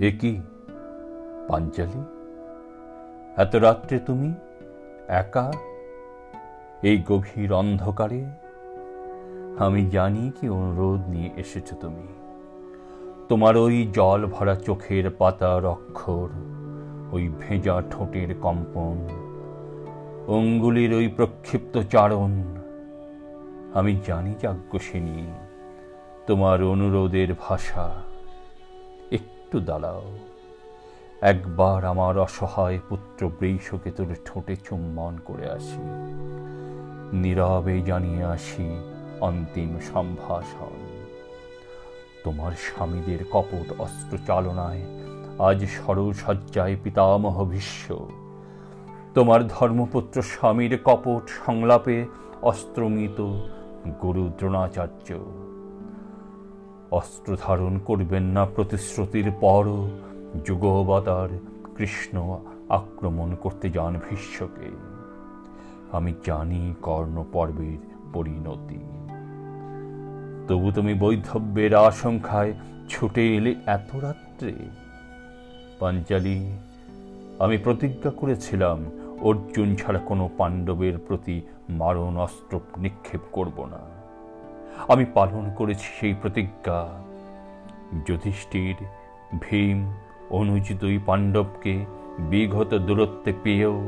এ কি, পাঞ্চালি? এত রাত্রে তুমি একা এই গভীর অন্ধকারে? আমি জানি কি অনুরোধ নিয়ে এসেছ তুমি। তোমার ওই জল ভরা চোখের পাতার অক্ষর, ওই ভেজা ঠোঁটের কম্পন, অঙ্গুলির ওই প্রক্ষিপ্ত চারণ, আমি জানি যাজ্ঞসিনী, তোমার অনুরোধের ভাষা। একটু দাঁড়াও। একবার আমার অসহায় পুত্র বৃষকে তোর ঠোঁটে চুম্বন করে আসি। নীরবে জানিয়ে আসি, অন্তিম সম্ভাষণ। তোমার স্বামীদের কপট অস্ত্র চালনায় আজ সরসজ্জায় পিতামহ ভীষ্ম। তোমার ধর্মপুত্র স্বামীর কপট সংলাপে অস্ত্রমিত গুরু দ্রোণাচার্য অস্ত্র ধারণ করবেন না প্রতিশ্রুতির পর যুগবতার কৃষ্ণ আক্রমণ করতে যান ভীষ্মকে। আমি জানি কর্ণ পর্বের পরিণতি। তবু তুমি বৈধব্যের আশঙ্কায় ছুটে এলে এত রাত্রে? পাঞ্চালি, আমি প্রতিজ্ঞা করেছিলাম, অর্জুন ছাড়া কোনো পাণ্ডবের প্রতি মারণ অস্ত্র নিক্ষেপ করব না। আমি পালন করেছি সেই প্রতিজ্ঞা। যুধিষ্ঠির, ভীম অনুজ দুই পাণ্ডবকে বিগত দূরত্বে পেয়েও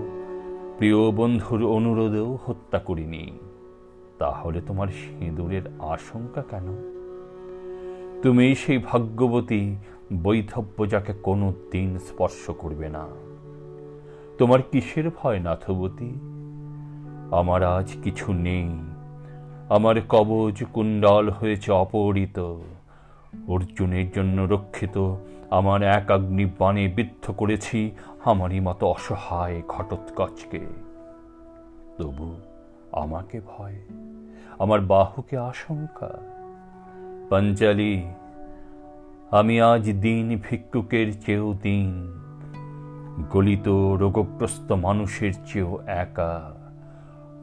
প্রিয় বন্ধুর অনুরোধেও হত্যা করিনি। তাহলে তোমার সিঁদুরের আশঙ্কা কেন? তুমি সেই ভাগ্যবতী বৈধব্য যাকে কোনো দিন স্পর্শ করবে না। তোমার কিসের ভয় নাথবতী? আমার আজ কিছু নেই। আমার কবচ কুণ্ডল হয়েছে অপহরিত অর্জুনের জন্য রক্ষিত আমার এক অগ্নি বাণে বিদ্ধ করেছি, আমারই মতো অসহায় ঘটোৎকচকে। তবু আমাকে ভয়, আমার বাহুকে আশঙ্কা। পঞ্চালি, আমি আজ দিন ভিক্ষুকের চেয়েও দিন, গলিত রোগগ্রস্ত মানুষের চেয়েও একা।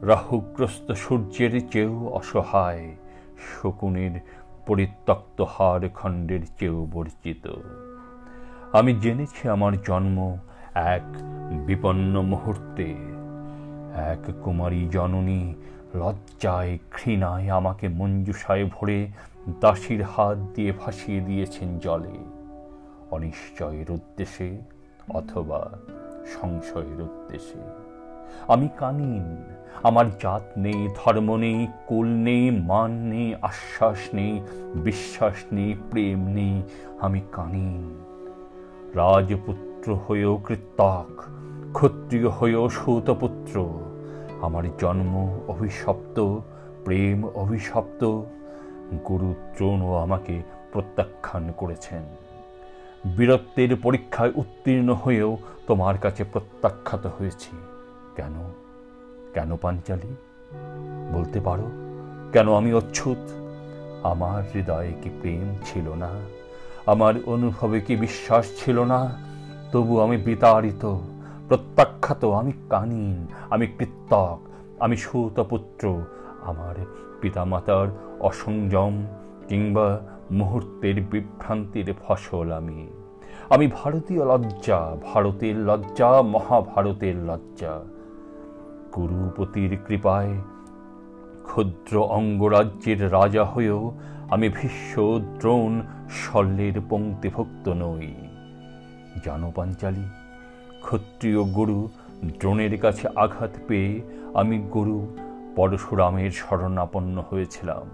রাহুগ্রস্ত সূর্যের চেয়েও অসহায়, শকুনের পরিত্যক্ত হার খণ্ডের চেয়েও বর্জিত। আমি জেনেছি আমার জন্ম এক বিপন্ন মুহূর্তে। এক কুমারী জননী লজ্জায়, ঘৃণায় আমাকে মঞ্জুষায় ভরে দাসীর হাত দিয়ে ভাসিয়ে দিয়েছেন জলে। অনিশ্চয়ের উদ্দেশ্যে অথবা সংশয়ের উদ্দেশ্যে। আমি কানিন আমার জাত নেই, ধর্ম নেই, কুল নেই, মান নেই, আশ্বাস নেই, বিশ্বাস নেই, প্রেম নেই, আমি কানিন। রাজপুত্র হয়েও কৃত্তক ক্ষত্রিয় হয়েও সূতপুত্র। আমার জন্ম অভিশপ্ত, প্রেম অভিশপ্ত। গুরু দ্রোণও আমাকে প্রত্যাখ্যান করেছেন। বীরত্বের পরীক্ষায় উত্তীর্ণ হয়েও তোমার কাছে প্রত্যাখ্যাত হয়েছি। কেন? কেন পাঞ্চালি? বলতে পারো, কেন আমি অচ্ছুত? আমার হৃদয়ে কি প্রেম ছিল না? আমার অনুভবে কি বিশ্বাস ছিল না? তবু আমি বিতাড়িত, প্রত্যাখ্যাত, আমি কানিন, আমি কৃত্তক আমি সুতপুত্র, আমার পিতামাতার অসংযম কিংবা মুহূর্তের বিভ্রান্তির ফসল আমি। আমি ভারতীয় লজ্জা, ভারতের লজ্জা, মহাভারতের লজ্জা। গুরুপতির কৃপায় ক্ষুদ্র অঙ্গরাজ্যের রাজা হয়েও আমি ভীষ্ম দ্রোণ শল্যের পঙ্ক্তিভুক্ত নই। জানো পাঞ্চালী, ক্ষত্রিয় গুরু দ্রোণের কাছে আঘাত পেয়ে আমি গুরু পরশুরামের শরণাপন্ন হয়েছিলাম।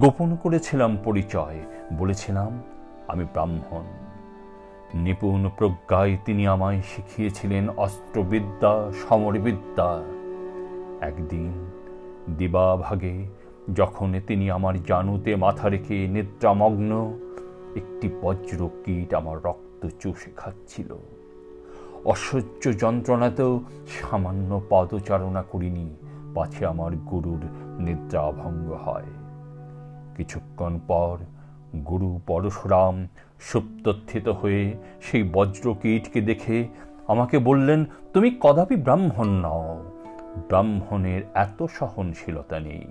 গোপন করেছিলাম পরিচয়, বলেছিলাম, আমি ব্রাহ্মণ। নিপুণ প্রজ্ঞায় তিনি আমায় শিখিয়েছিলেন অস্ত্রবিদ্যা, সমরবিদ্যা। একদিন দিবাভাগে যখন তিনি আমার জানুতে মাথা রেখে নিদ্রামগ্ন, একটি বজ্র কীট আমার রক্ত চুষে খাচ্ছিল। অসহ্য যন্ত্রণাতেও সামান্য পদচারণা করিনি, পাছে আমার গুরুর নিদ্রাভঙ্গ হয়। কিছুক্ষণ পর গুরু পরশুরাম সুপ্তথিত হয়ে সেই বজ্রকীটকে দেখে আমাকে বললেন, তুমি কদাপি ব্রাহ্মণ নও। ব্রাহ্মণের এত সহনশীলতা নেই।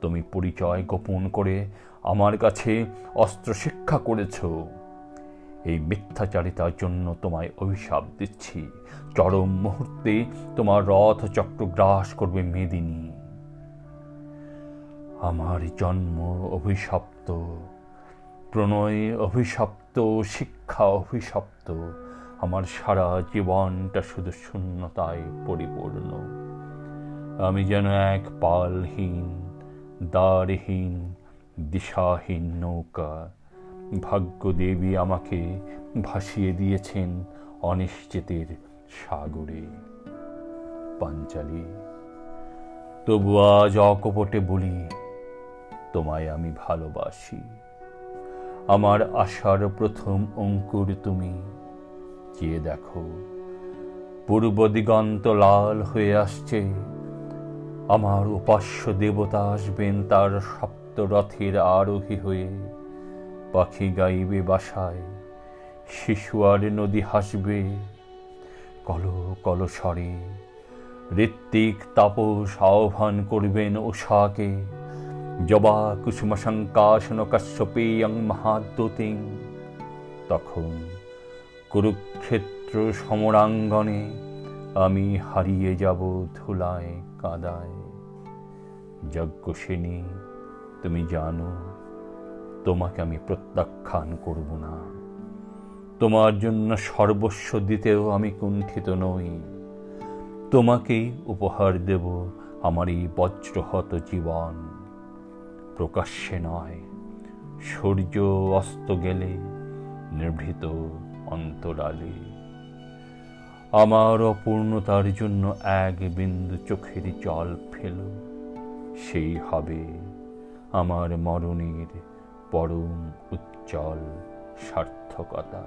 তুমি পরিচয় গোপন করে আমার কাছে অস্ত্র শিক্ষা করেছ। এই মিথ্যাচারিতার জন্য তোমায় অভিশাপ দিচ্ছি। চরম মুহূর্তে তোমার রথ চক্র গ্রাস করবে মেদিনী। আমার জন্ম অভিশপ্ত। প্রণয়, অভিশপ্ত, শিক্ষা অভিশপ্ত, আমার সারা জীবনটা শুধু শূন্যতায় পরিপূর্ণ। আমি যেন এক পালহীন, দ্বারহীন, দিশাহীন নৌকা, ভাগ্যদেবী আমাকে ভাসিয়ে দিয়েছেন অনিশ্চিতের সাগরে। পাঞ্চালি, তবু আজ অকপটে বলি, তোমায় আমি ভালোবাসি। আমার আশার প্রথম অঙ্কুর তুমি। চেয়ে দেখো, পূর্ব দিগন্ত লাল হয়ে আসছে। আমার উপাস্য দেবতা আসবেন তার সপ্তরথের আরোহী হয়ে। পাখি গাইবে বাসায়, শিশু আর নদী হাসবে। কল কল স্বরে, ঋত্বিক তাপস আহ্বান করবেন উষাকে জবা কুসুম শঙ্কাশন কাশ্যপেয়ং মহাদ্যতিং। তখন কুরুক্ষেত্র সমরাঙ্গনে আমি হারিয়ে যাব ধুলায় কাদায়। যজ্ঞসেনী, তুমি জানো, তোমাকে আমি প্রত্যাখ্যান করব না। তোমার জন্য সর্বস্ব দিতেও আমি কুণ্ঠিত নই। তোমাকেই উপহার দেব আমার এই বজ্রহত জীবন। প্রকাশ্যে নয়। সূর্য অস্ত গেলে নিভৃত অন্তরালে। আমার অপূর্ণতার জন্য এক বিন্দু চোখের জল ফেল। সেই হবে আমার মরণের পরম উজ্জ্বল সার্থকতা।